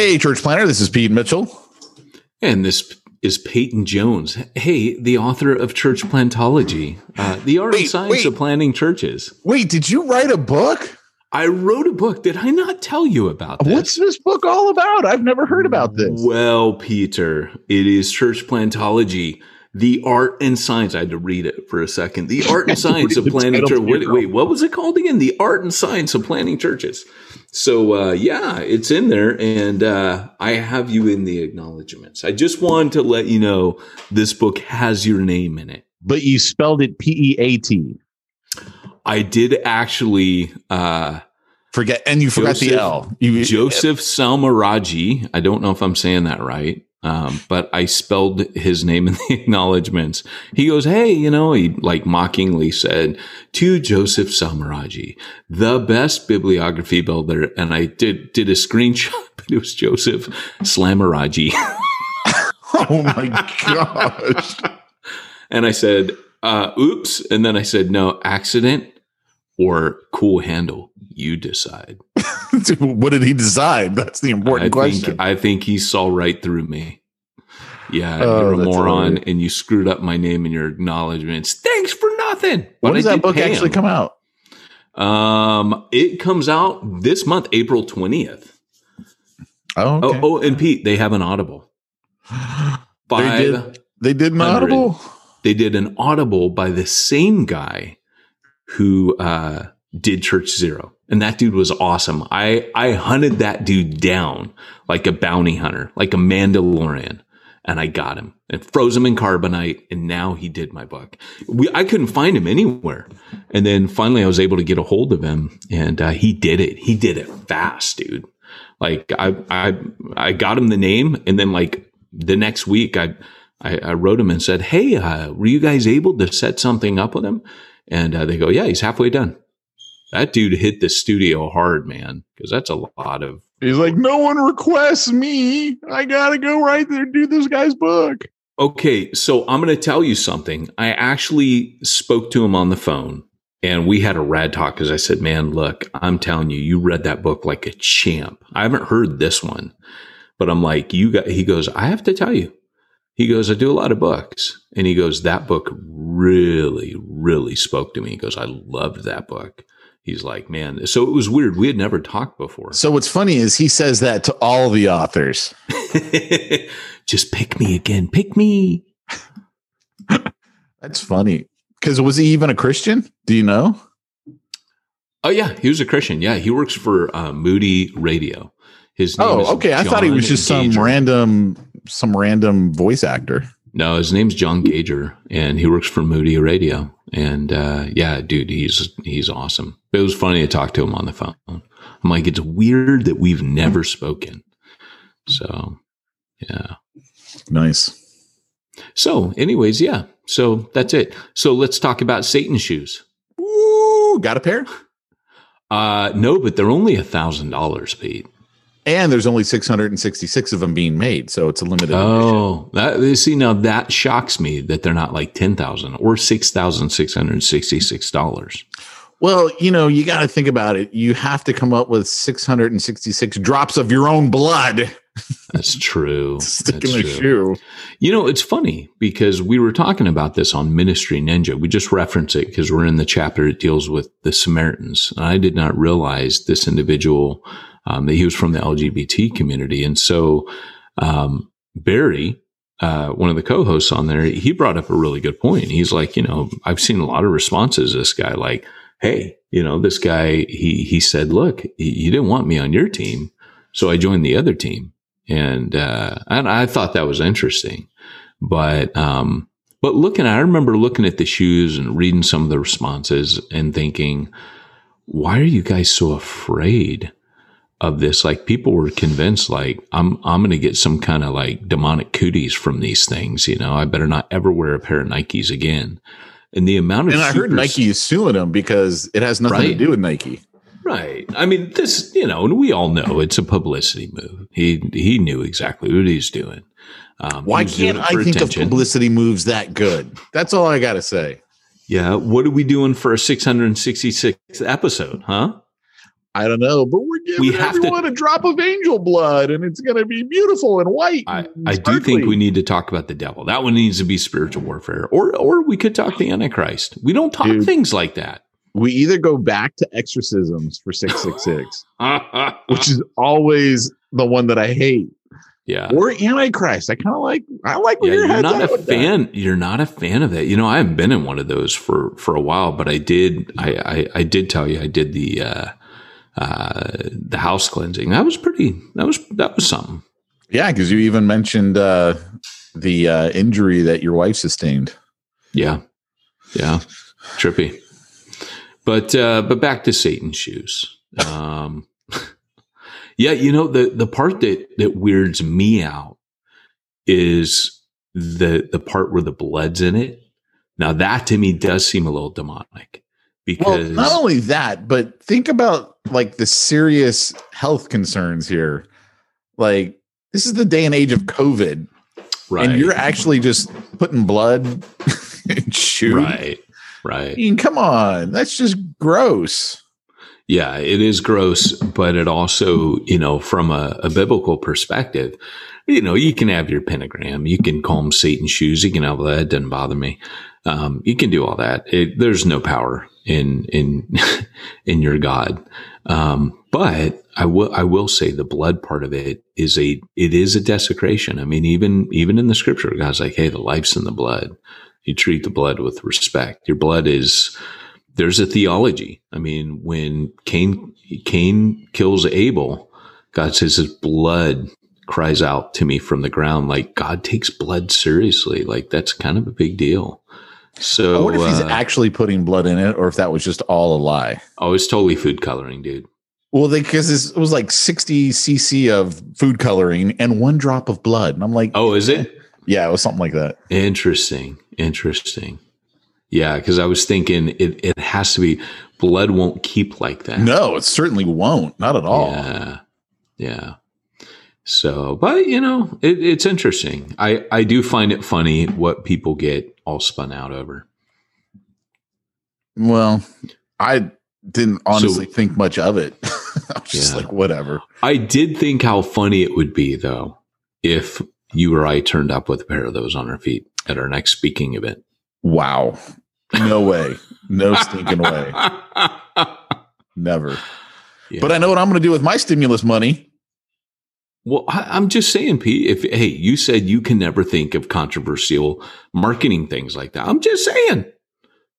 Hey, Church planter, this is Pete Mitchell. And this is Peyton Jones. Hey, the author of Church Plantology, uh, the art wait, and science wait. of planting churches. Wait, did you write a book? I wrote a book. Did I not tell you about this? What's this book all about? I've never heard about this. Well, Peter, it is Church Plantology, the art and science. I had to read it for a second. The art and science of planting churches. Wait, wait, what was it called again? The art and science of planting churches. So uh, yeah, it's in there, and uh, I have you in the acknowledgments. I just wanted to let you know this book has your name in it, but you spelled it P E A T. I did actually uh, forget, and you forgot Joseph, the L. You, Joseph Salmaraji. I don't know if I'm saying that right. Um, but I spelled his name in the acknowledgments. He goes, Hey, you know, he like mockingly said to Joseph Samaraji, the best bibliography builder. And I did, did a screenshot, but it was Joseph Slamaraji. oh my gosh. and I said, uh, oops. And then I said, no, accident or cool handle. You decide. what did he decide? That's the important I question. Think, I think he saw right through me. Yeah, oh, you're a moron, hilarious. and you screwed up my name in your acknowledgments. Thanks for nothing. When does that book actually him. come out? Um, it comes out this month, April twentieth. Oh, okay. oh, oh, and Pete, they have an Audible. Five. They did, they did an Audible. They did an Audible by the same guy who uh, did Church Zero. And that dude was awesome. I, I hunted that dude down like a bounty hunter, like a Mandalorian. And I got him and froze him in carbonite. And now he did my book. We, I couldn't find him anywhere. And then finally I was able to get a hold of him and uh, he did it. He did it fast, dude. Like I, I, I got him the name and then like the next week I, I, I wrote him and said, Hey, uh, were you guys able to set something up with him? And uh, they go, Yeah, he's halfway done that dude hit the studio hard, man, because that's a lot of. He's like, no one requests me. I gotta go right there do this guy's book. Okay, so I'm going to tell you something. I actually spoke to him on the phone and we had a rad talk because I said, man, look, I'm telling you, you read that book like a champ. I haven't heard this one, but I'm like, you got, he goes, I have to tell you. He goes, I do a lot of books. And he goes, that book really, really spoke to me. He goes, I loved that book he's like, man. So it was weird. We had never talked before. So what's funny is he says that to all the authors. Just pick me again. Pick me. That's funny. Because was he even a Christian? Do you know? Oh yeah, he was a Christian. Yeah, he works for uh, Moody Radio. His name oh okay. John I thought he was just some random some random voice actor. No, his name's John Gager, and he works for Moody Radio. And uh, yeah, dude, he's he's awesome. It was funny to talk to him on the phone. I'm like, it's weird that we've never spoken. So, yeah. Nice. So, anyways, yeah. So that's it. So let's talk about Satan shoes. Ooh, got a pair? Uh, no, but they're only a thousand dollars, Pete. And there's only 666 of them being made, so it's a limited oh, edition. Oh, that, see now that shocks me that they're not like ten thousand or six thousand six hundred sixty-six dollars. Well, you know, you got to think about it. You have to come up with 666 drops of your own blood. That's true. Stick That's in a true. shoe. You know, it's funny because we were talking about this on Ministry Ninja. We just reference it because we're in the chapter that deals with the Samaritans. I did not realize this individual um, that he was from the LGBT community, and so um, Barry, uh, one of the co-hosts on there, he brought up a really good point. He's like, you know, I've seen a lot of responses. This guy, like, hey, you know, this guy, he he said, look, you didn't want me on your team, so I joined the other team and uh, and I thought that was interesting. But um, but looking, I remember looking at the shoes and reading some of the responses and thinking, why are you guys so afraid of this? Like people were convinced, like I'm I'm going to get some kind of like demonic cooties from these things. You know, I better not ever wear a pair of Nikes again. And the amount of And I heard Nike is suing them because it has nothing to do with Nike. Right. I mean, this, you know, and we all know it's a publicity move. He he knew exactly what he's doing. Um, Why he was doing can't I think attention. of publicity moves that good? That's all I got to say. Yeah. What are we doing for a 666th episode, huh? I don't know, but we're giving We have to- everyone a drop of angel blood, and it's going to be beautiful and white. I, and I do think we need to talk about the devil. That one needs to be spiritual warfare. Or or we could talk the Antichrist. We don't talk Dude. things like that. we either go back to exorcisms for six six six, which is always the one that I hate, yeah. or Antichrist. I kind of like. I like Yeah, your you're not a with that. fan. You're not a fan of that. You know, I haven't been in one of those for for a while, but I did. I I, I did tell you I did the uh, uh, the house cleansing. That was pretty. That was that was something. Yeah, because you even mentioned uh, the uh, injury that your wife sustained. Yeah, yeah, trippy. But uh, but back to Satan's shoes. Um, yeah, you know the the part that that weirds me out is the the part where the blood's in it. Now that to me does seem a little demonic Well, not only that, but think about like the serious health concerns here. Like this is the day and age of COVID, right, and you're actually just putting blood in shoes. right, Right. I mean, come on, that's just gross. Yeah, it is gross, but it also, you know, from a, a biblical perspective, you know, you can have your pentagram, you can call them Satan's shoes, you can have that. It doesn't bother me. Um, you can do all that. It, there's no power in in in your God. Um, but I will I will say the blood part of it is a it is a desecration. I mean, even even in the scripture, God's like, hey, the life's in the blood. You treat the blood with respect. Your blood is there's a theology. I mean, when Cain Cain kills Abel, God says his blood cries out to me from the ground. Like God takes blood seriously. Like that's kind of a big deal. So I wonder if he's uh, actually putting blood in it, or if that was just all a lie. oh, it's totally food coloring, dude. Well, because it was like 60 cc of food coloring and one drop of blood, and I'm like, Oh, is it? yeah, it was something like that. Interesting. Interesting. Yeah, because I was thinking it, it has to be blood won't keep like that. No, it certainly won't. Not at all. Yeah. Yeah. So, but you know, it, it's interesting. I, I do find it funny what people get all spun out over. Well, I didn't honestly So- think much of it. I was just like, whatever. I did think how funny it would be though if you or I turned up with a pair of those on our feet at our next speaking event. Wow. No way. No stinking way. Never. Yeah. But I know what I'm going to do with my stimulus money. Well, I, I'm just saying, Pete. If hey, you said you can never think of controversial marketing things like that. I'm just saying.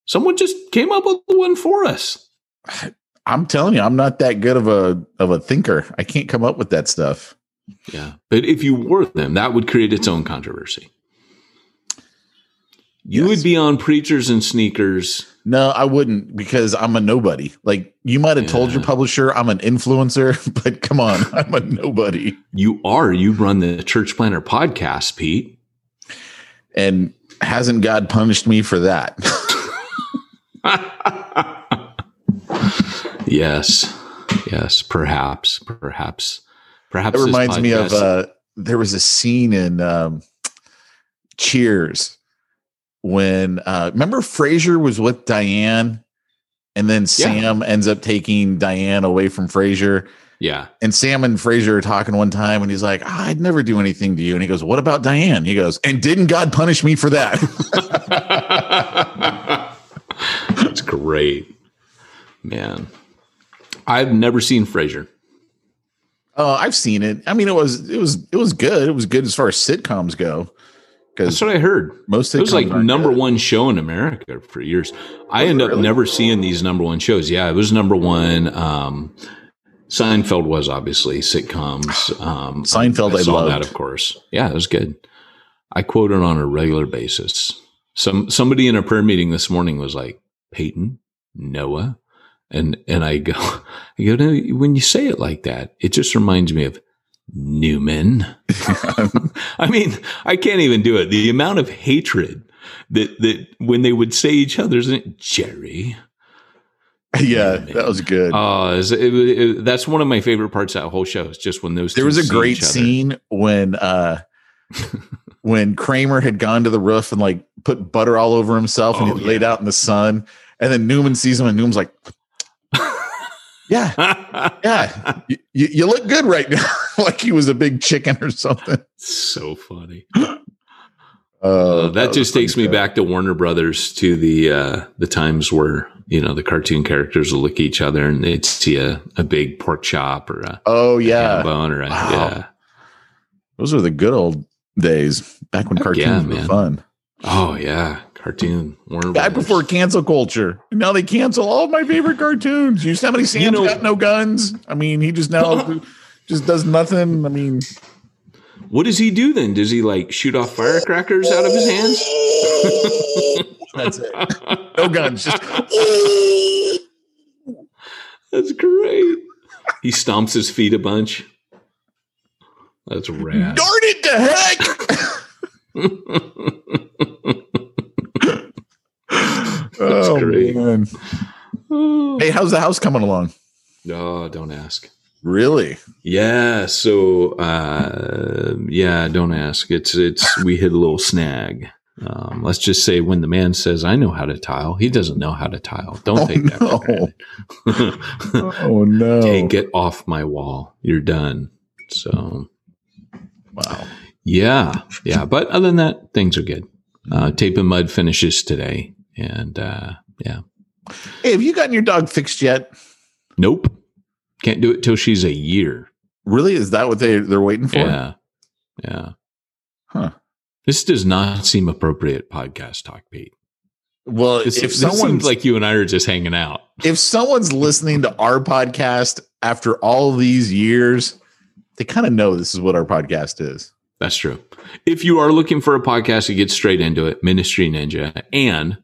Someone just came up with one for us. I'm telling you, I'm not that good of a of a thinker. I can't come up with that stuff. Yeah, but if you wore them, that would create its own controversy. You Yes. would be on preachers and sneakers. No, I wouldn't because I'm a nobody. Like you might have told your publisher I'm an influencer, but come on, I'm a nobody. You are. You run the Church Planter podcast, Pete. And hasn't God punished me for that? yes. Yes. Perhaps. Perhaps. Perhaps. it reminds me of uh there was a scene in um Cheers when uh remember Frasier was with Diane and then Sam ends up taking Diane away from Frasier. yeah. And Sam and Frasier are talking one time and he's like, "Ah, I'd never do anything to you. And he goes, What about Diane? He goes, And didn't God punish me for that? That's great, man. I've never seen Frasier. Oh, I've seen it. I mean, it was it was it was good. It was good as far as sitcoms go. That's what I heard. most It was like number good. one show in America for years. I end it up never seeing these number one shows. Yeah, it was number one. Um, Seinfeld was obviously sitcoms. Um, Seinfeld I saw that, of course. Yeah, it was good. I quote it on a regular basis. Some somebody in a prayer meeting this morning was like, "Peyton, Noah," and and I go, I go, no, when you say it like that, it just reminds me of Newman. I mean, I can't even do it. The amount of hatred that that when they would say each other's name, Jerry. yeah, that was good. Uh, it, it, it- that's one of my favorite parts of that whole show. Is just when those. there was a great scene when uh when Kramer had gone to the roof and like put butter all over himself and Oh, he laid out in the sun. And then Newman sees him and Newman's like, Yeah, yeah, you you look good right now. like he was a big chicken or something. so funny. Uh, Uh, that was just takes me back to Warner Brothers to the uh, the times where you know the cartoon characters will look at each other and they'd see a, a big pork chop or a Oh yeah, bone or a, Wow. yeah. those were the good old days back when Heck cartoons yeah, were fun. Oh yeah, cartoon Warner Back Brothers. before cancel culture. Now they cancel all of my favorite cartoons. Yosemite Sam's know- got no guns. I mean, he just now just does nothing. I mean, What does he do then? Does he like shoot off firecrackers out of his hands? that's it. No guns. Just That's great. He stomps his feet a bunch. That's rad. darn it to heck. oh, great. man. oh, Hey, how's the house coming along? No, don't ask. Really? Yeah, so uh yeah, don't ask. It's it's we hit a little snag. Um, let's just say when the man says I know how to tile, he doesn't know how to tile. Don't Oh, take that no. Oh no. Take it off my wall. You're done. So Wow. yeah, yeah. But other than that, things are good. Uh, tape and mud finishes today, and uh, yeah. Hey, have you gotten your dog fixed yet? Nope, can't do it till she's a year. Really? Is that what they they're waiting for? Yeah, yeah. Huh. This does not seem appropriate podcast talk, Pete. Well, This, if someone's seems like you and I are just hanging out. if someone's listening to our podcast after all these years, they kind of know this is what our podcast is. That's true. If you are looking for a podcast to get straight into it, Ministry Ninja and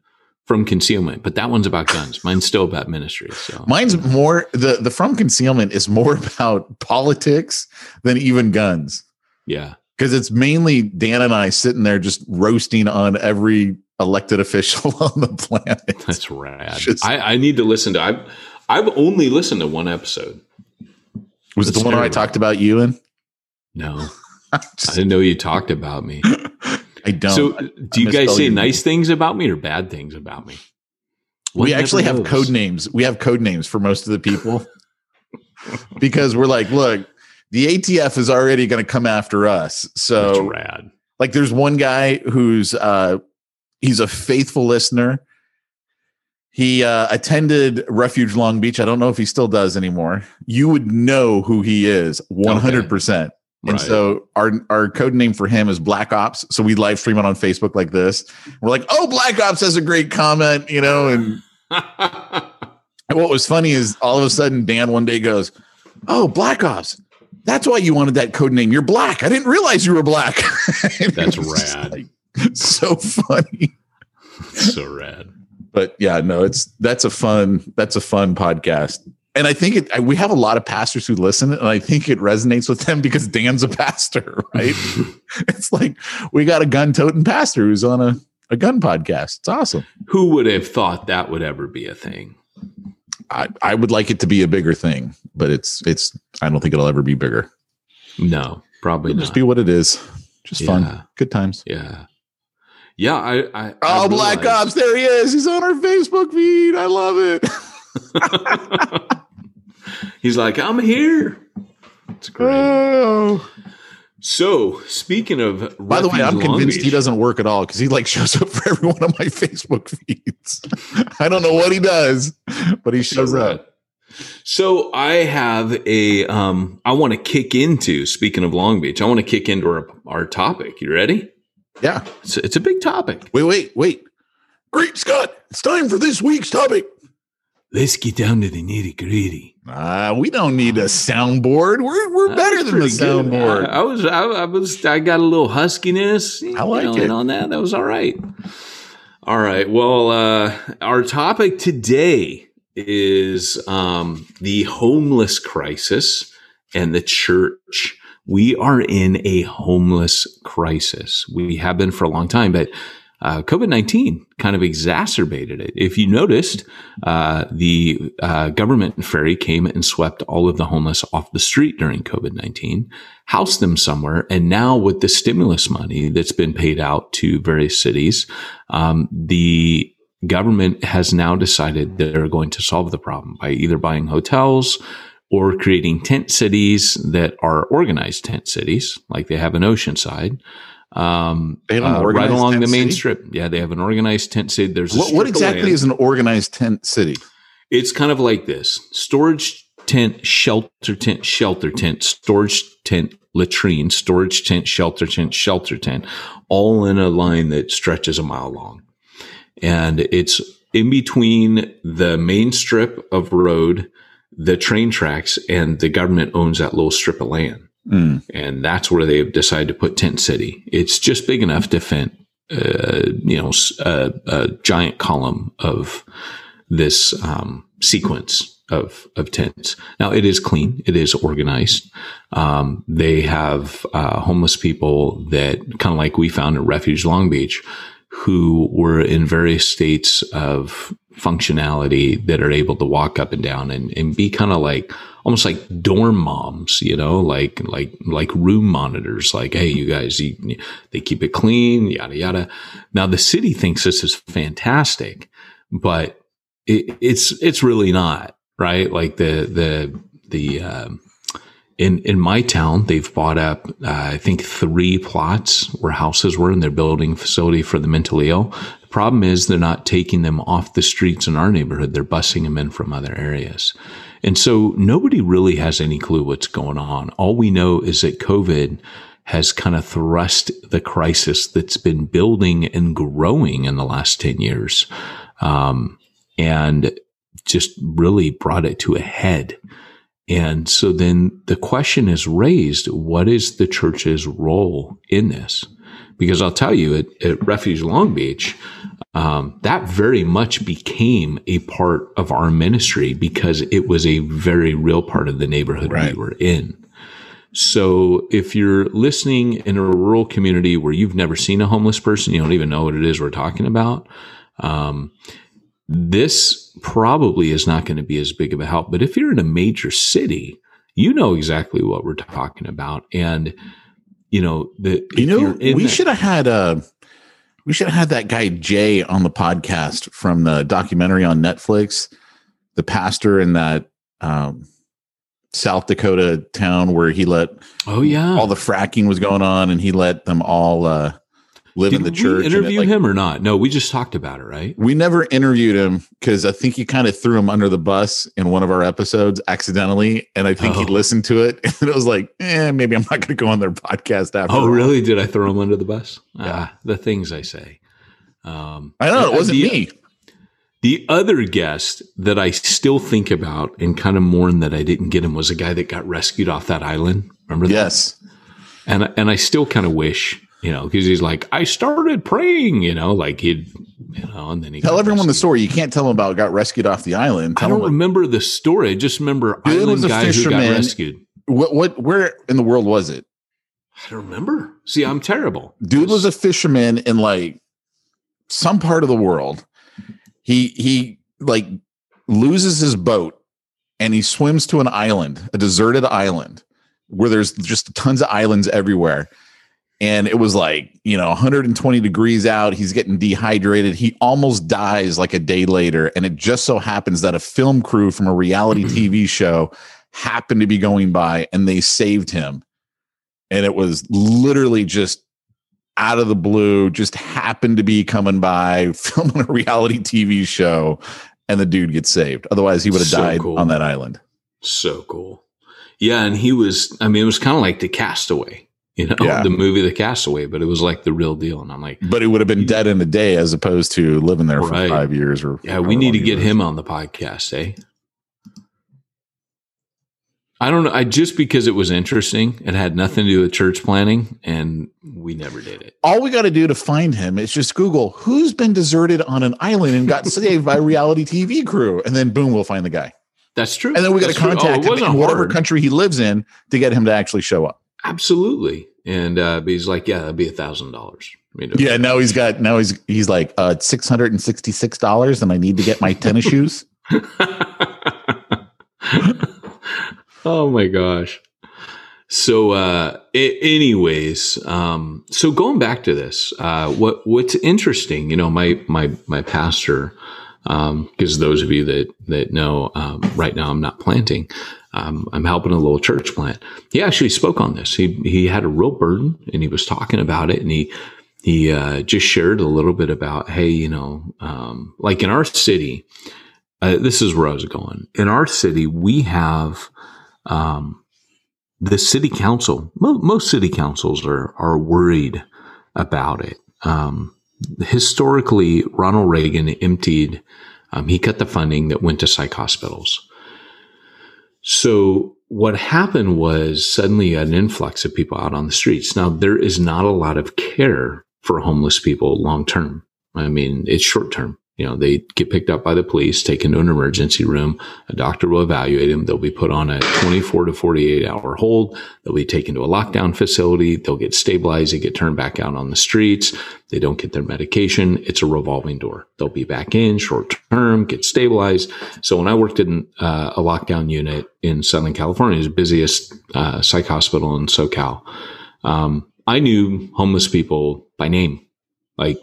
From Concealment, but that one's about guns. Mine's still about ministry. So Mine's more the the from concealment is more about politics than even guns yeah, because it's mainly Dan and I sitting there just roasting on every elected official on the planet. that's rad. Just- I, I need to listen to. I've I've only listened to one episode. Was it the one where I talked about you in? No, I didn't know you talked about me. I don't. So, I- do you guys say nice things about me or bad things about me? One we actually have code names. We have code names for most of the people because we're like, look, the ATF is already going to come after us. That's So, rad. like, there's one guy who's uh, he's a faithful listener. He uh, attended Refuge Long Beach. I don't know if he still does anymore. You would know who he is, one hundred percent. And Right. so our our code name for him is Black Ops. So we live stream it on Facebook like this. We're like, oh, Black Ops has a great comment, you know, and and what was funny is all of a sudden Dan one day goes, "Oh, Black Ops. That's why you wanted that code name. You're black. I didn't realize you were black." That's rad. like, so funny. so rad. but yeah, no, it's that's a fun that's a fun podcast. And I think it we have a lot of pastors who listen and I think it resonates with them because Dan's a pastor, right? it's like we got a gun toting pastor who's on a, a gun podcast. It's awesome. Who would have thought that would ever be a thing? I, I would like it to be a bigger thing, but it's it's I don't think it'll ever be bigger. No, probably It'll not. just be what it is. Just Yeah. fun. Good times. yeah. Yeah, I, I Oh, I Black Ops, there he is. He's on our Facebook feed. I love it. He's like, I'm here. It's great. Oh. So, speaking of, By the way, I'm convinced he doesn't work at all because he like shows up for every one of my Facebook feeds. I don't know what he does, but he shows So up. So I have a um I want to kick into speaking of Long Beach, I want to kick into our, our topic. You ready? Yeah. It's, it's a big topic. Wait, wait, wait. Great Scott, it's time for this week's topic. Let's get down to the nitty gritty. Uh, we don't need a soundboard. We're we're better than the soundboard. I, I was I, I was I got a little huskiness. I like know, it. on that. That was all right. All right. Well, uh, our topic today is um, the homeless crisis and the church. We are in a homeless crisis. We have been for a long time, but uh, COVID 19 kind of exacerbated it. If you noticed, uh, the uh, government fairy came and swept all of the homeless off the street during COVID 19, housed them somewhere. And now, with the stimulus money that's been paid out to various cities, um, the government has now decided they're going to solve the problem by either buying hotels or creating tent cities that are organized tent cities, like they have in Oceanside. Um, They have an uh, right along the main city? strip. Yeah, they have an organized tent city. There's a What, what exactly is an organized tent city? It's kind of like this storage tent, shelter tent, shelter tent, storage tent, latrine, storage tent, shelter tent, shelter tent, all in a line that stretches a mile long. And it's in between the main strip of road, the train tracks, and the government owns that little strip of land. Mm. And that's where they've decided to put Tent City. It's just big enough to fit, uh, you know, a, a giant column of this um, sequence of of tents. Now it is clean, it is organized. Um, they have uh, homeless people that kind of like we found at Refuge Long Beach, who were in various states of functionality that are able to walk up and down and, and be kind of like almost like dorm moms, you know, like like like room monitors. Like, hey, you guys, you, they keep it clean, yada yada. Now the city thinks this is fantastic, but it, it's it's really not right. Like the the the um, in in my town, they've bought up uh, I think three plots where houses were, and they're building facility for the mentally ill. The problem is they're not taking them off the streets in our neighborhood; they're busing them in from other areas. And so nobody really has any clue what's going on. All we know is that COVID has kind of thrust the crisis that's been building and growing in the last 10 years. Um, and just really brought it to a head. And so then the question is raised, what is the church's role in this? Because I'll tell you at, at Refuge Long Beach, um, that very much became a part of our ministry because it was a very real part of the neighborhood Right. we were in. So if you're listening in a rural community where you've never seen a homeless person, you don't even know what it is we're talking about. Um, this probably is not going to be as big of a help. But if you're in a major city, you know exactly what we're talking about. And, you know, the, You know, we that- should have had uh we should have had that guy Jay on the podcast from the documentary on Netflix, the pastor in that um, South Dakota town where he let Oh, yeah. all the fracking was going on, and he let them all uh, live Did in the we church. and it, interview like- him or not? No, we just talked about it, right? We never interviewed him because I think he kind of threw him under the bus in one of our episodes accidentally, and I think he Oh. listened to it and it was like, eh, maybe I'm not going to go on their podcast after. Oh, really? Did I throw him under the bus? Ah, the things I say. Um, I know it wasn't the, me. The other guest that I still think about and kind of mourn that I didn't get him was a guy that got rescued off that island. Remember that? Yes. And and I still kind of wish, you know, because he's like, I started praying, you know, like he'd You know, and then he Tell everyone the story. You can't tell them about got rescued off the island. I don't remember the story. I just remember island was a guy who got fisherman. rescued. what what where in the world was it? I don't remember. See, I'm terrible. Dude was a fisherman in like some part of the world. He he like loses his boat and he swims to an island, a deserted island where there's just tons of islands everywhere. And it was like, you know, 120 degrees out. He's getting dehydrated. He almost dies like a day later. And it just so happens that a film crew from a reality TV show happened to be going by and they saved him. And it was literally just out of the blue, just happened to be coming by, filming a reality TV show, and the dude gets saved. Otherwise, he would have So died cool. on that island. So cool. Yeah, and he was. I mean, it was kind of like the Castaway. You know, Yeah. the movie The Castaway, but it was like the real deal. And I'm like, But he would have been dead in a day as opposed to living there for Right. five years. Or yeah, we need to get him on the podcast, eh? I don't know. I just because it was interesting, it had nothing to do with church planting, and we never did it. All we got to do to find him is just Google who's been deserted on an island and got saved by reality TV crew, and then boom, we'll find the guy. That's true. And then we got to. Oh, contact him wasn't in whatever hard. country he lives in to get him to actually show up. Absolutely. And uh, but he's like, yeah, that'd be a thousand dollars. Yeah, now he's got now he's he's like uh six hundred and sixty six dollars, and I need to get my tennis shoes. oh my gosh. So, uh, anyways, um, so going back to this, uh, what, what's interesting, you know, my, my, my pastor, um, because those of you that, that know, um, right now I'm not planting, um, I'm helping a little church plant. He actually spoke on this. He, he had a real burden and he was talking about it and he, he, uh, just shared a little bit about, hey, you know, um, like in our city, uh, this is where I was going. In our city, we have, um, the city council, mo- most city councils are, are worried about it. Um, historically, Ronald Reagan emptied, um, he cut the funding that went to psych hospitals. So what happened was suddenly an influx of people out on the streets. Now there is not a lot of care for homeless people long term. I mean, it's short term. You know, they get picked up by the police, taken to an emergency room. A doctor will evaluate them. They'll be put on a 24 to 48 hour hold. They'll be taken to a lockdown facility. They'll get stabilized. They get turned back out on the streets. They don't get their medication. It's a revolving door. They'll be back in short term, get stabilized. So when I worked in uh, a lockdown unit in Southern California, the busiest uh, psych hospital in SoCal. Um, I knew homeless people by name. Like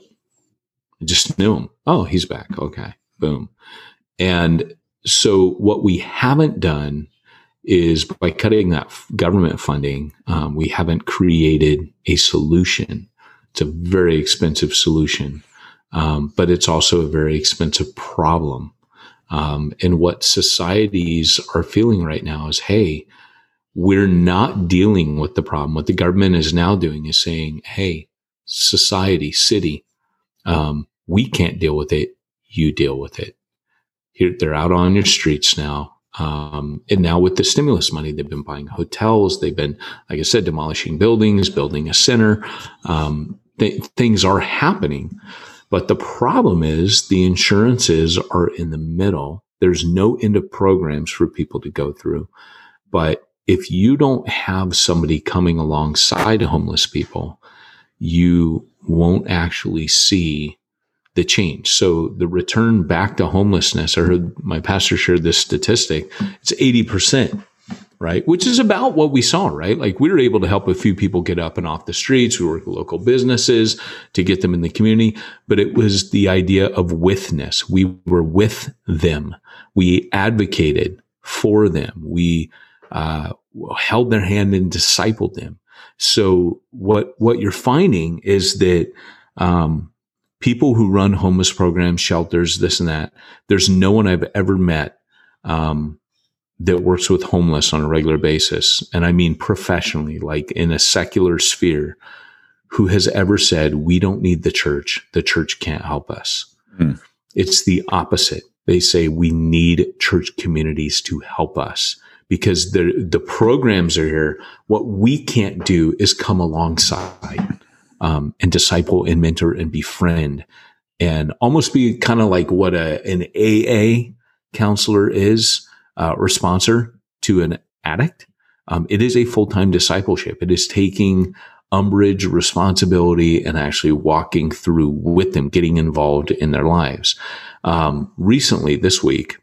Just knew him. Oh, he's back. Okay. Boom. And so what we haven't done is by cutting that government funding, um, we haven't created a solution. It's a very expensive solution, um, but it's also a very expensive problem. Um, and what societies are feeling right now is, hey, we're not dealing with the problem. What the government is now doing is saying, hey, society, city, um, we can't deal with it. You deal with it. Here, they're out on your streets now. Um, and now with the stimulus money, they've been buying hotels. They've been, like I said, demolishing buildings, building a center. Um, th- things are happening. But the problem is the insurances are in the middle. There's no end of programs for people to go through. But if you don't have somebody coming alongside homeless people, you won't actually see the change. So the return back to homelessness, I heard my pastor shared this statistic, it's 80%, right? Which is about what we saw, right? Like we were able to help a few people get up and off the streets. We work with local businesses to get them in the community, but it was the idea of withness. We were with them. We advocated for them. We, uh, held their hand and discipled them. So what, what you're finding is that, um, people who run homeless programs, shelters, this and that, there's no one I've ever met, um, that works with homeless on a regular basis. And I mean professionally, like in a secular sphere, who has ever said, we don't need the church. The church can't help us. Hmm. It's the opposite. They say we need church communities to help us because the, the programs are here. What we can't do is come alongside um, and disciple and mentor and befriend and almost be kind of like what a, an AA counselor is, uh, or sponsor to an addict. Um, it is a full-time discipleship. It is taking umbrage responsibility and actually walking through with them, getting involved in their lives. Um, recently this week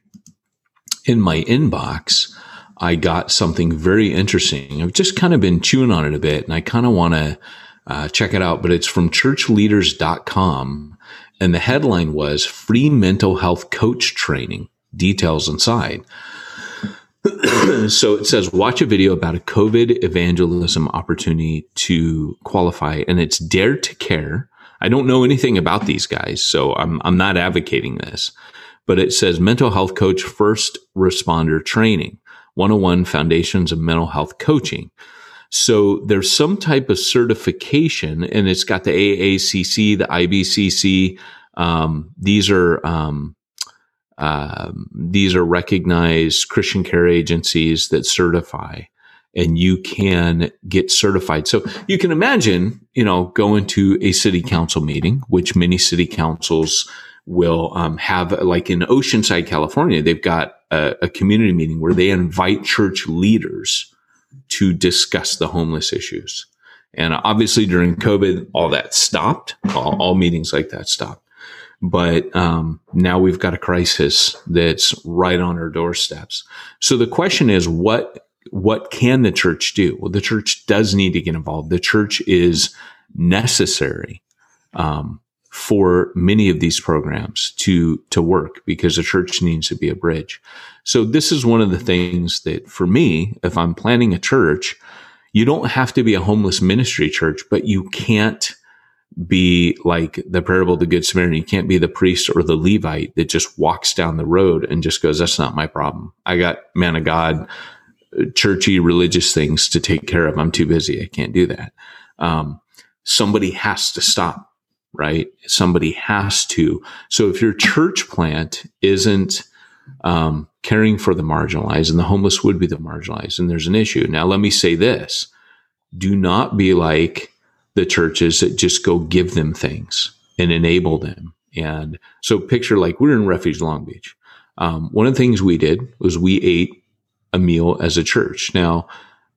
in my inbox, I got something very interesting. I've just kind of been chewing on it a bit and I kind of want to uh, check it out, but it's from churchleaders.com. And the headline was free mental health coach training details inside. so it says, watch a video about a COVID evangelism opportunity to qualify, and it's Dare to Care. I don't know anything about these guys, so I'm, I'm not advocating this, but it says mental health coach first responder training, 101 foundations of mental health coaching. So there's some type of certification, and it's got the AACC, the IBCC. Um, these are um, um, these are recognized Christian care agencies that certify and you can get certified. So you can imagine, you know, going to a city council meeting, which many city councils will um, have, like in Oceanside, California, they've got a, a, community meeting where they invite church leaders to discuss the homeless issues. And obviously during COVID, all that stopped. All, all meetings like that stopped. But um, now we've got a crisis that's right on our doorsteps. So the question is, what what can the church do? Well, the church does need to get involved. The church is necessary um, for many of these programs to to work because the church needs to be a bridge. So this is one of the things that, for me, if I'm planning a church, you don't have to be a homeless ministry church, but you can't be like the parable of the good Samaritan. You can't be the priest or the Levite that just walks down the road and just goes, that's not my problem. I got man of God, churchy religious things to take care of. I'm too busy. I can't do that. Um, somebody has to stop, right? Somebody has to. So if your church plant isn't, um, caring for the marginalized and the homeless would be the marginalized and there's an issue. Now, let me say this. Do not be like, the churches that just go give them things and enable them. And so picture like we're in Refuge Long Beach. Um, one of the things we did was we ate a meal as a church. Now,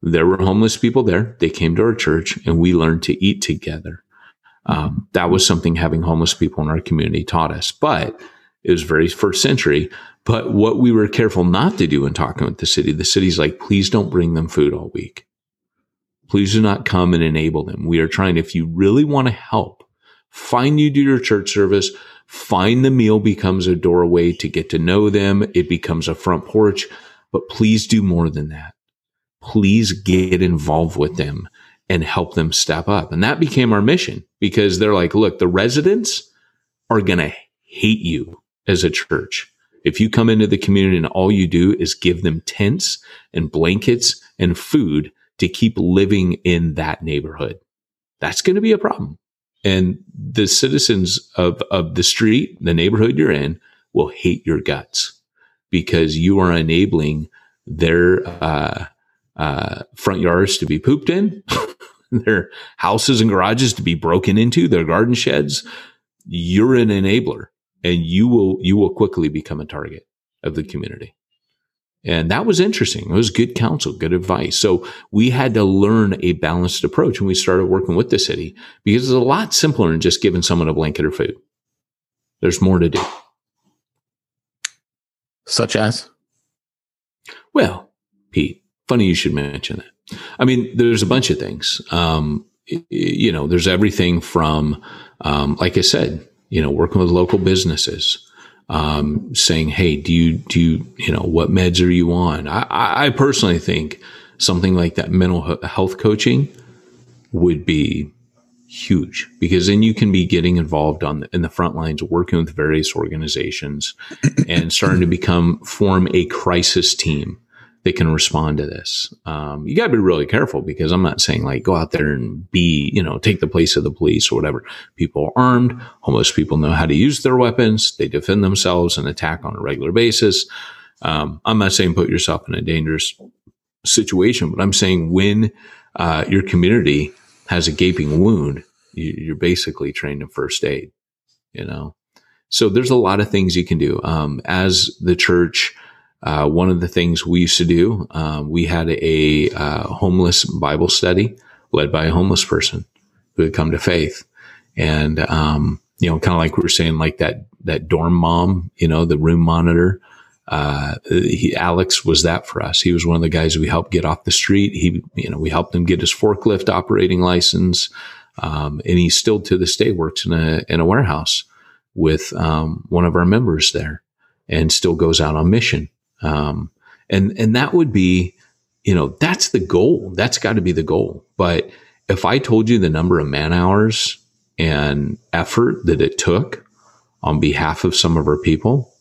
there were homeless people there. They came to our church and we learned to eat together. Um, that was something having homeless people in our community taught us, but it was very first century. But what we were careful not to do in talking with the city, the city's like, please don't bring them food all week. Please do not come and enable them. We are trying, if you really want to help, find you do your church service, find the meal becomes a doorway to get to know them. It becomes a front porch, but please do more than that. Please get involved with them and help them step up. And that became our mission because they're like, look, the residents are going to hate you as a church. If you come into the community and all you do is give them tents and blankets and food, to keep living in that neighborhood. That's going to be a problem. And the citizens of, of the street, the neighborhood you're in will hate your guts because you are enabling their, uh, uh, front yards to be pooped in, their houses and garages to be broken into, their garden sheds. You're an enabler and you will, you will quickly become a target of the community. And that was interesting. It was good counsel, good advice. So we had to learn a balanced approach when we started working with the city because it's a lot simpler than just giving someone a blanket or food. There's more to do. Such as? Well, Pete, funny you should mention that. I mean, there's a bunch of things. Um, you know, there's everything from, um, like I said, you know, working with local businesses, um, saying, "Hey, do you do you you know what meds are you on?" I, I personally think something like that mental health coaching would be huge because then you can be getting involved on the, in the front lines, working with various organizations, and starting to become form a crisis team that can respond to this. Um, you got to be really careful because I'm not saying like go out there and be, you know, take the place of the police or whatever. People are armed. Homeless people know how to use their weapons. They defend themselves and attack on a regular basis. Um, I'm not saying put yourself in a dangerous situation, but I'm saying when uh, your community has a gaping wound, you, you're basically trained in first aid, you know. so there's a lot of things you can do. Um, as the church, uh, one of the things we used to do, um, we had a uh, homeless Bible study led by a homeless person who had come to faith, and um, you know, kind of like we were saying, like that that dorm mom, you know, the room monitor. Uh, he, Alex was that for us. He was one of the guys we helped get off the street. He, you know, we helped him get his forklift operating license. Um, and he still to this day works in a, in a warehouse with, um, one of our members there and still goes out on mission. Um, and, and that would be, you know, that's the goal. That's got to be the goal. But if I told you the number of man hours and effort that it took on behalf of some of our people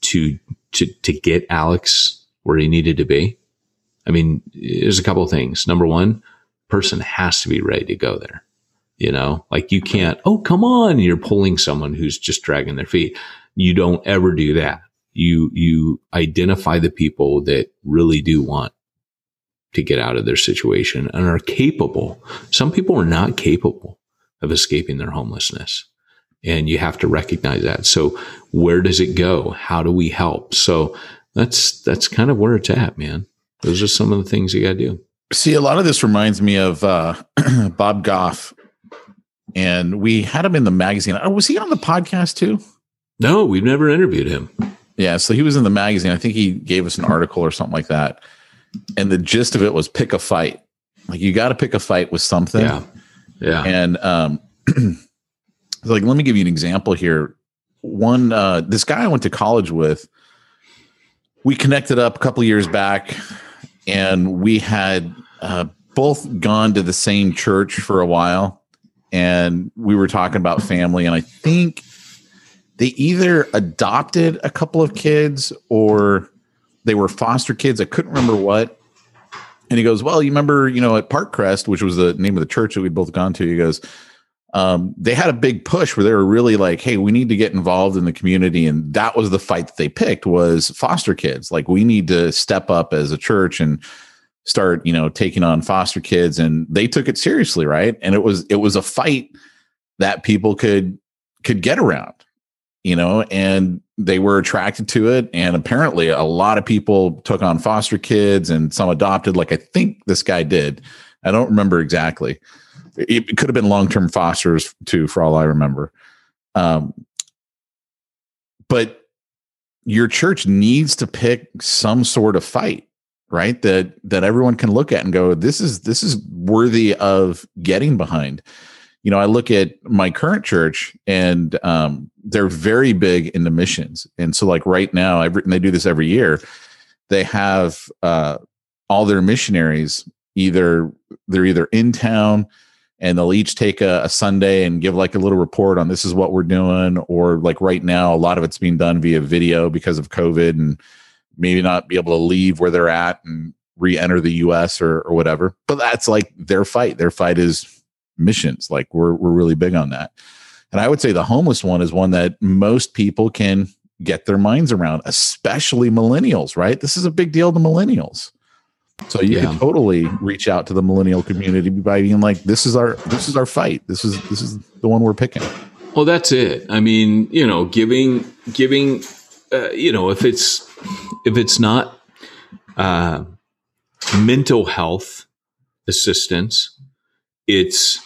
to to to get Alex where he needed to be. I mean, there's a couple of things. Number one, person has to be ready to go there. You know, like you can't, oh, come on, you're pulling someone who's just dragging their feet. You don't ever do that. You you identify the people that really do want to get out of their situation and are capable. Some people are not capable of escaping their homelessness. And you have to recognize that. So where does it go? How do we help? So that's that's kind of where it's at, man. Those are some of the things you got to do. See, a lot of this reminds me of uh, Bob Goff, and we had him in the magazine. Oh, was he on the podcast too? No, we've never interviewed him. Yeah, so he was in the magazine. I think he gave us an article or something like that. And the gist of it was pick a fight. Like you got to pick a fight with something. Yeah. Yeah. And um, like, let me give you an example here. One, uh, this guy I went to college with, we connected up a couple years back, and we had uh, both gone to the same church for a while, and we were talking about family. And I think they either adopted a couple of kids or they were foster kids. I couldn't remember what. And he goes, Well, you remember, you know, at Park Crest, which was the name of the church that we'd both gone to, he goes, um, they had a big push where they were really like, hey, we need to get involved in the community. And that was the fight that they picked was foster kids. Like we need to step up as a church and start, you know, taking on foster kids. And they took it seriously, right? And it was it was a fight that people could could get around, you know, and they were attracted to it. And apparently a lot of people took on foster kids and some adopted, like I think this guy did. I don't remember exactly it could have been long term fosters too, for all I remember. Um, but your church needs to pick some sort of fight, right? That that everyone can look at and go, this is this is worthy of getting behind. You know, I look at my current church, and um, they're very big into missions, and so like right now, every, and they do this every year. They have uh, all their missionaries either they're either in town and they'll each take a, a, Sunday and give like a little report on this is what we're doing. Or like right now, a lot of it's being done via video because of COVID and maybe not be able to leave where they're at and re-enter the US or, or whatever. But that's like their fight. Their fight is missions. Like we're we're really big on that. And I would say the homeless one is one that most people can get their minds around, especially millennials, right? This is a big deal to millennials. So you yeah. can totally reach out to the millennial community by being like, "This is our this is our fight. This is this is the one we're picking." Well, that's it. I mean, you know, giving giving, uh, you know, if it's if it's not uh, mental health assistance, it's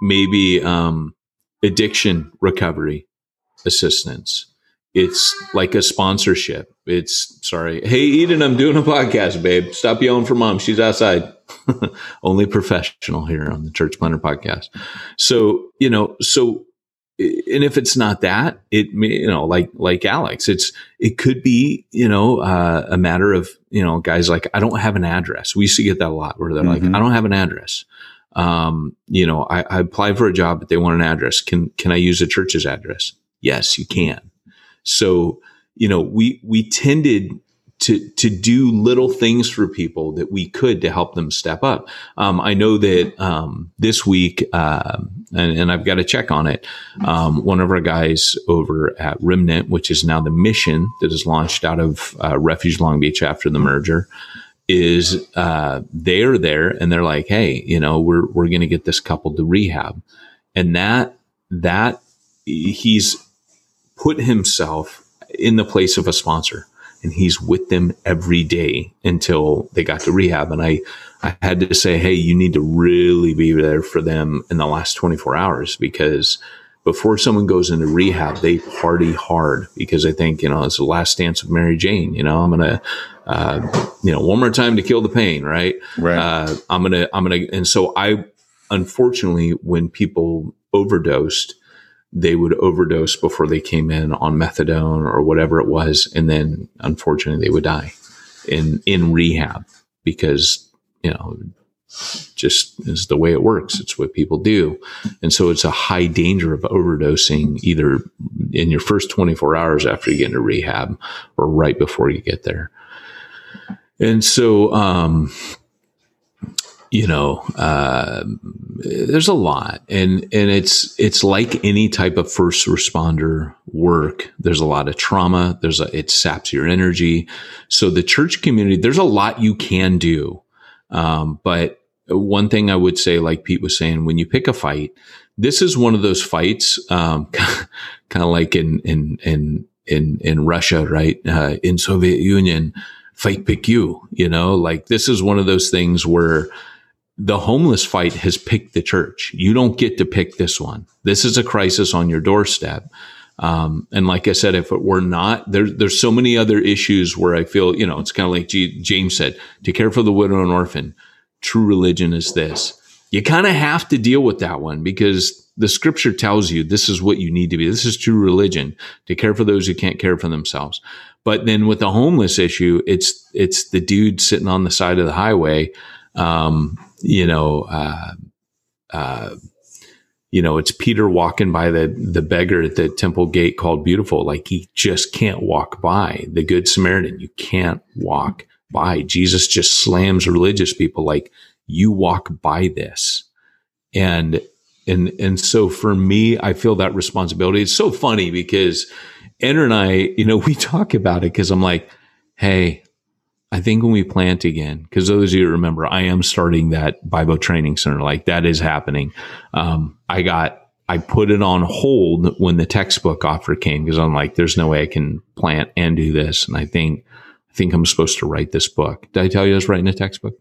maybe um, addiction recovery assistance it's like a sponsorship. It's sorry. Hey, Eden, I'm doing a podcast, babe. Stop yelling for mom. She's outside. Only professional here on the Church Planter podcast. So, you know, so, and if it's not that, it, you know, like, like Alex, it's, it could be, you know, uh, a matter of, you know, guys like, I don't have an address. We used to get that a lot where they're mm-hmm. like, I don't have an address. Um, you know, I, I applied for a job, but they want an address. Can, can I use a church's address? Yes, you can. So, you know, we, we tended to, to do little things for people that we could to help them step up. Um, I know that, um, this week, uh, and, and, I've got to check on it. Um, one of our guys over at Remnant, which is now the mission that is launched out of, uh, Refuge Long Beach after the merger, is uh, they're there and they're like, hey, you know, we're we're going to get this couple to rehab, and that that he's put himself in the place of a sponsor and he's with them every day until they got to rehab. And I, I had to say, Hey, you need to really be there for them in the last 24 hours because before someone goes into rehab, they party hard because I think, you know, it's the last dance of Mary Jane. You know, I'm to, uh, you know, one more time to kill the pain, right? Right. Uh, I'm to, I'm to, and so I, unfortunately, when people overdosed, they would overdose before they came in on methadone or whatever it was. And then unfortunately they would die in, in rehab because, you know, just is the way it works. It's what people do. And so it's a high danger of overdosing either in your first 24 hours after you get into rehab or right before you get there. And so, um, you know, uh, there's a lot, and and it's it's like any type of first responder work. There's a lot of trauma. There's a it saps your energy. So the church community, there's a lot you can do, um, but one thing I would say, like Pete was saying, when you pick a fight, this is one of those fights, um, kind of like in in in in in Russia, right? Uh, in Soviet Union, fight pick you. You know, like this is one of those things where the homeless fight has picked the church. You don't get to pick this one. This is a crisis on your doorstep. Um, and like I said, if it were not, there, there's so many other issues where I feel, you know, it's kind of like G- James said, to care for the widow and orphan. True religion is this. You kind of have to deal with that one because the scripture tells you this is what you need to be. This is true religion to care for those who can't care for themselves. But then with the homeless issue, it's, it's the dude sitting on the side of the highway, um, you know, uh, uh, you know, it's Peter walking by the the beggar at the temple gate called Beautiful. Like he just can't walk by the Good Samaritan. You can't walk by. Jesus just slams religious people like you walk by this, and and and so for me, I feel that responsibility. It's so funny because Andrew and I, you know, we talk about it because I'm like, hey, I think when we plant again, because those of you remember, I am starting that Bible training center. Like that is happening. Um, I got, I put it on hold when the textbook offer came because I'm like, there's no way I can plant and do this. And I think, I think I'm supposed to write this book. Did I tell you I was writing a textbook?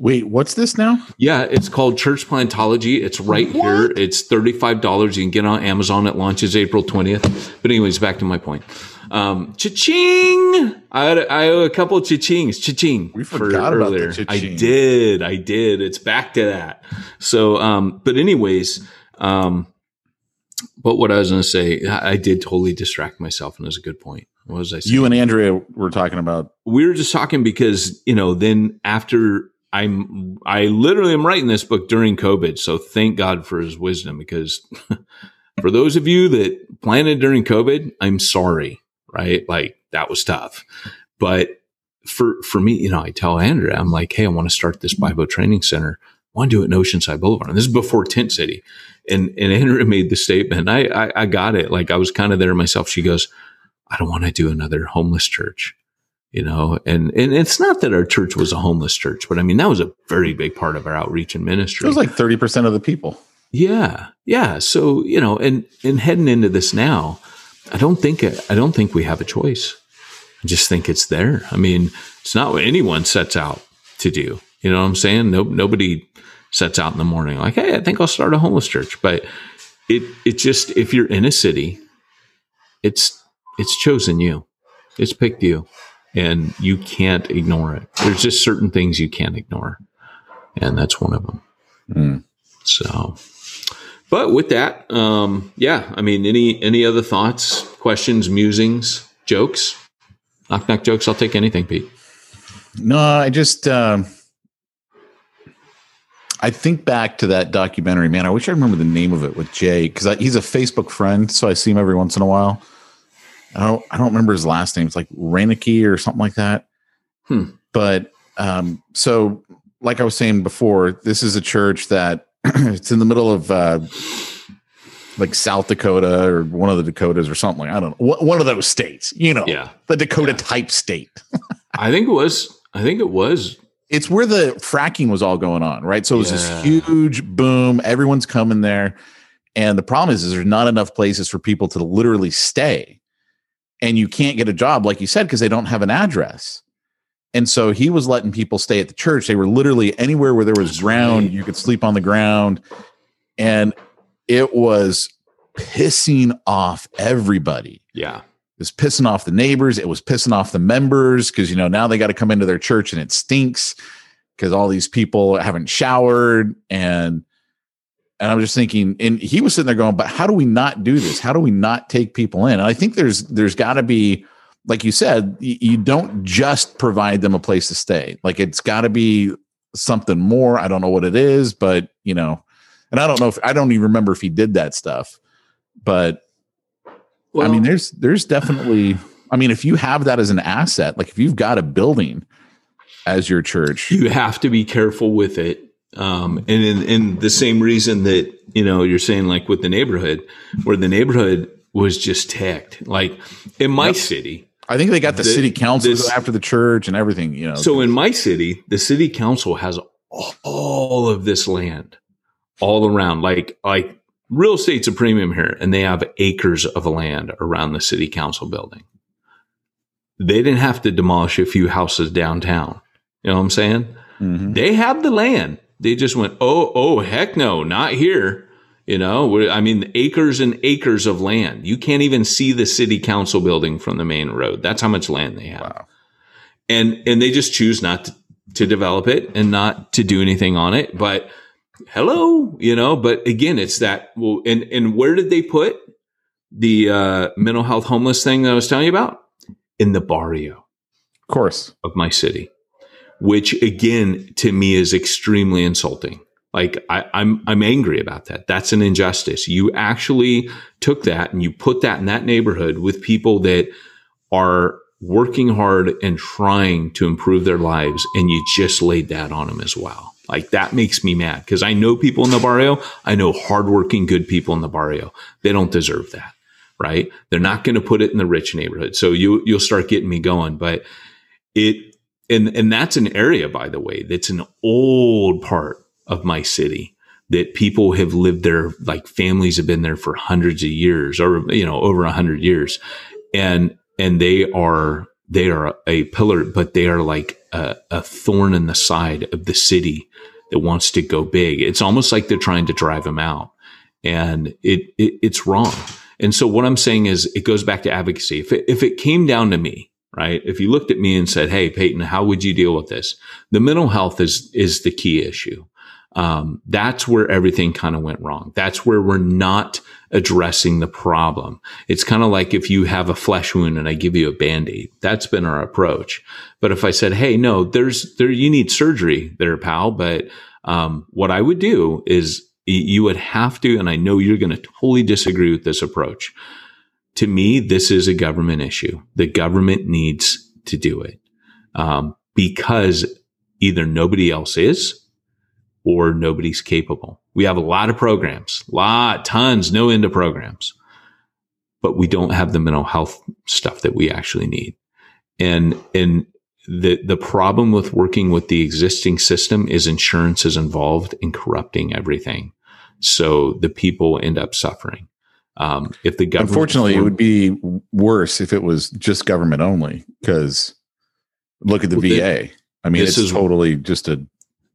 Wait, what's this now? Yeah, it's called Church Plantology. It's right what? here. It's $35. You can get on Amazon. It launches April 20th. But anyways, back to my point. Um, cha-ching! I, had, I owe a couple of cha-chings. Cha-ching. We forgot about earlier. I did. I did. It's back to that. So, um, but anyways, um, but what I was going to say, I, I did totally distract myself, and it was a good point. What was I saying? You and Andrea were talking about. We were just talking because you know, then after I'm, I literally am writing this book during COVID, so thank God for His wisdom. Because for those of you that planted during COVID, I'm sorry right? Like that was tough. But for for me, you know, I tell Andrea, I'm like, hey, I want to start this Bible training center. I want to do it in Oceanside Boulevard. And this is before Tent City. And and Andrea made the statement. I, I I got it. Like I was kind of there myself. She goes, I don't want to do another homeless church. You know, and and it's not that our church was a homeless church, but I mean that was a very big part of our outreach and ministry. It was like 30% of the people. Yeah. Yeah. So, you know, and and heading into this now, I don't think I don't think we have a choice. I just think it's there. I mean, it's not what anyone sets out to do. You know what I'm saying? No, nobody sets out in the morning like, "Hey, I think I'll start a homeless church." But it it just if you're in a city, it's it's chosen you. It's picked you and you can't ignore it. There's just certain things you can't ignore. And that's one of them. Mm. So but with that, um, yeah, I mean, any any other thoughts, questions, musings, jokes, knock knock jokes? I'll take anything, Pete. No, I just um, I think back to that documentary. Man, I wish I remember the name of it with Jay because he's a Facebook friend, so I see him every once in a while. I don't I don't remember his last name. It's like Renicky or something like that. Hmm. But um, so, like I was saying before, this is a church that it's in the middle of uh, like South Dakota or one of the Dakotas or something. I don't know. One of those states, you know, yeah, the Dakota yeah. type state. I think it was. I think it was. It's where the fracking was all going on, right? So it was yeah. this huge boom. Everyone's coming there, And the problem is, is there's not enough places for people to literally stay. And you can't get a job, like you said, because they don't have an address. And so he was letting people stay at the church. They were literally anywhere where there was That's ground, right. you could sleep on the ground. And it was pissing off everybody. Yeah. It was pissing off the neighbors. It was pissing off the members because, you know, now they got to come into their church and it stinks because all these people haven't showered. And, and I'm just thinking, and he was sitting there going, but how do we not do this? How do we not take people in? And I think there's, there's got to be, like you said, y- you don't just provide them a place to stay. Like it's got to be something more. I don't know what it is, but you know, and I don't know if I don't even remember if he did that stuff, but I mean, there's there's definitely. I mean, if you have that as an asset, like if you've got a building as your church, you have to be careful with it. Um, and in, in the same reason that, you know, you're saying like with the neighborhood, where the neighborhood was just ticked. Like in my city, I think they got the, The- city council this- after the church and everything. You know, So in my city, the city council has all- all of this land all around. Like like real estate's a premium here, and they have acres of land around the city council building. They didn't have to demolish a few houses downtown. You know what I'm saying? Mhm. They have the land. They just went, oh, oh, heck no, not here. You know, I mean, acres and acres of land. You can't even see the city council building from the main road. That's how much land they have wow. and and they just choose not to, to develop it and not to do anything on it but hello you know but again it's that well and and where did they put the uh mental health homeless thing that i was telling you about in the barrio Of course, of my city which again to me is extremely insulting like I, I'm I'm angry about that. That's an injustice. You actually took that and you put that in that neighborhood with people that are working hard and trying to improve their lives, and you just laid that on them as well. Like that makes me mad because I know people in the barrio. I know hardworking, good people in the barrio. They don't deserve that, right? They're not going to put it in the rich neighborhood. So you you'll start getting me going, but it and and that's an area, by the way, that's an old part of my city that people have lived there, like families have been there for hundreds of years, or you know, over a hundred years, and and they are they are a pillar, but they are like a, a thorn in the side of the city that wants to go big. It's almost like they're trying to drive them out, and it, it it's wrong. And so what I'm saying is, it goes back to advocacy. If it, if it came down to me, right? If you looked at me and said, "Hey, Peyton, how would you deal with this?" The mental health is is the key issue. Um, that's where everything kind of went wrong. That's where we're not addressing the problem. It's kind of like if you have a flesh wound and I give you a band-aid. That's been our approach. But if I said, "Hey, no, there's there you need surgery there, pal," but um, what I would do is you would have to, and I know you're going to totally disagree with this approach. To me, this is a government issue. The government needs to do it um, because either nobody else is or nobody's capable. We have a lot of programs, lot, tons, no end of programs, but we don't have the mental health stuff that we actually need. And, and the, the problem with working with the existing system is insurance is involved in corrupting everything. So the people end up suffering. Um, if the government, unfortunately, it would be worse if it was just government only. Because look at the Well, VA. I mean, this it's is- totally just a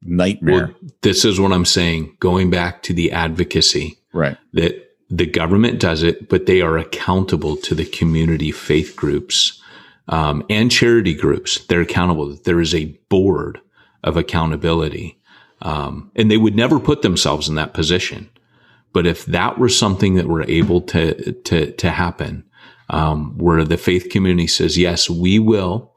nightmare. Well, this is what I'm saying. Going back to the advocacy, right. that the government does it, but they are accountable to the community faith groups um, and charity groups. They're accountable. There is a board of accountability, um, and they would never put themselves in that position. But if that were something that were able to to to happen, um, where the faith community says, "Yes, we will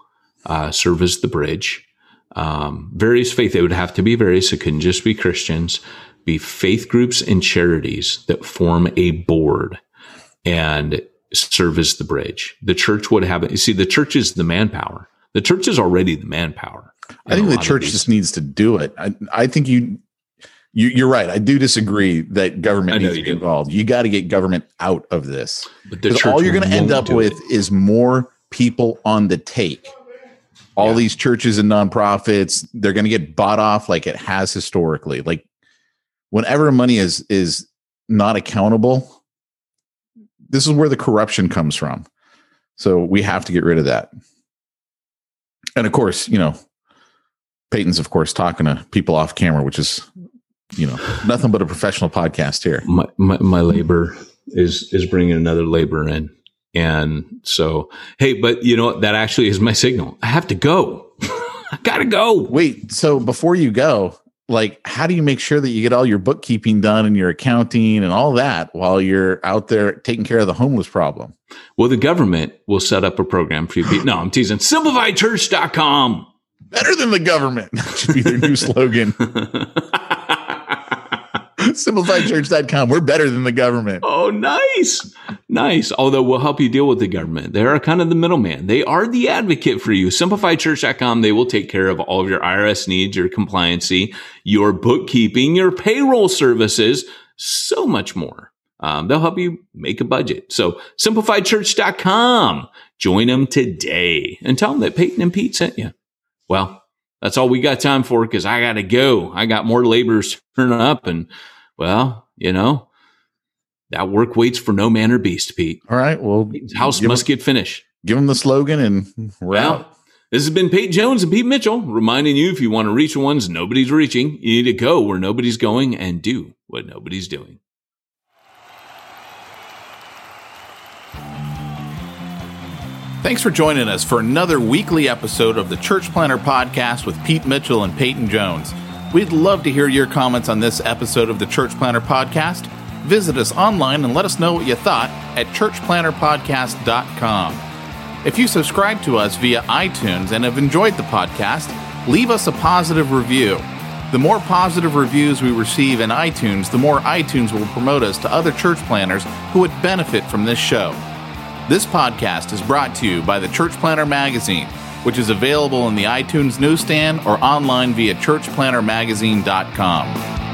uh, serve as the bridge," um, various faith. It would have to be various. It couldn't just be Christians. Be faith groups and charities that form a board and serve as the bridge. The church would have it. You see, the church is the manpower. The church is already the manpower. I think the church just needs to do it. I, I think you, you, you're right. I do disagree that government needs to be involved. You got to get government out of this. But the 'Cause all you're going to end up with it. is more people on the take. All Yeah. these churches and nonprofits, they're going to get bought off like it has historically. Like whenever money is is not accountable, this is where the corruption comes from. So we have to get rid of that. And of course, you know, Peyton's of course talking to people off camera, which is, you know, nothing but a professional podcast here. My, my, my labor is, is bringing another labor in. And so, hey, but you know what? That actually is my signal. I have to go. I gotta go. Wait, so before you go, like, how do you make sure that you get all your bookkeeping done and your accounting and all that while you're out there taking care of the homeless problem? Well, the government will set up a program for you. No, I'm teasing. SimplifiedChurch.com. Better than the government. That should be their new slogan. simplifiedchurch.com. We're better than the government. Oh, nice. Nice. Although we'll help you deal with the government. They are kind of the middleman. They are the advocate for you. Simplifiedchurch.com. They will take care of all of your IRS needs, your compliancy, your bookkeeping, your payroll services, so much more. Um, they'll help you make a budget. So simplifiedchurch.com. Join them today and tell them that Peyton and Pete sent you. Well, that's all we got time for because I got to go. I got more laborers turning up and well, you know, that work waits for no man or beast, Pete. All right. Well, house must get finished. Give them the slogan and we're well, out. This has been Peyton Jones and Pete Mitchell reminding you if you want to reach the ones nobody's reaching, you need to go where nobody's going and do what nobody's doing. Thanks for joining us for another weekly episode of the Church Planter Podcast with Pete Mitchell and Peyton Jones. We'd love to hear your comments on this episode of the Church Planter Podcast. Visit us online and let us know what you thought at churchplanterpodcast.com. If you subscribe to us via iTunes and have enjoyed the podcast, leave us a positive review. The more positive reviews we receive in iTunes, the more iTunes will promote us to other church planters who would benefit from this show. This podcast is brought to you by the Church Planter Magazine which is available in the iTunes newsstand or online via churchplantermagazine.com.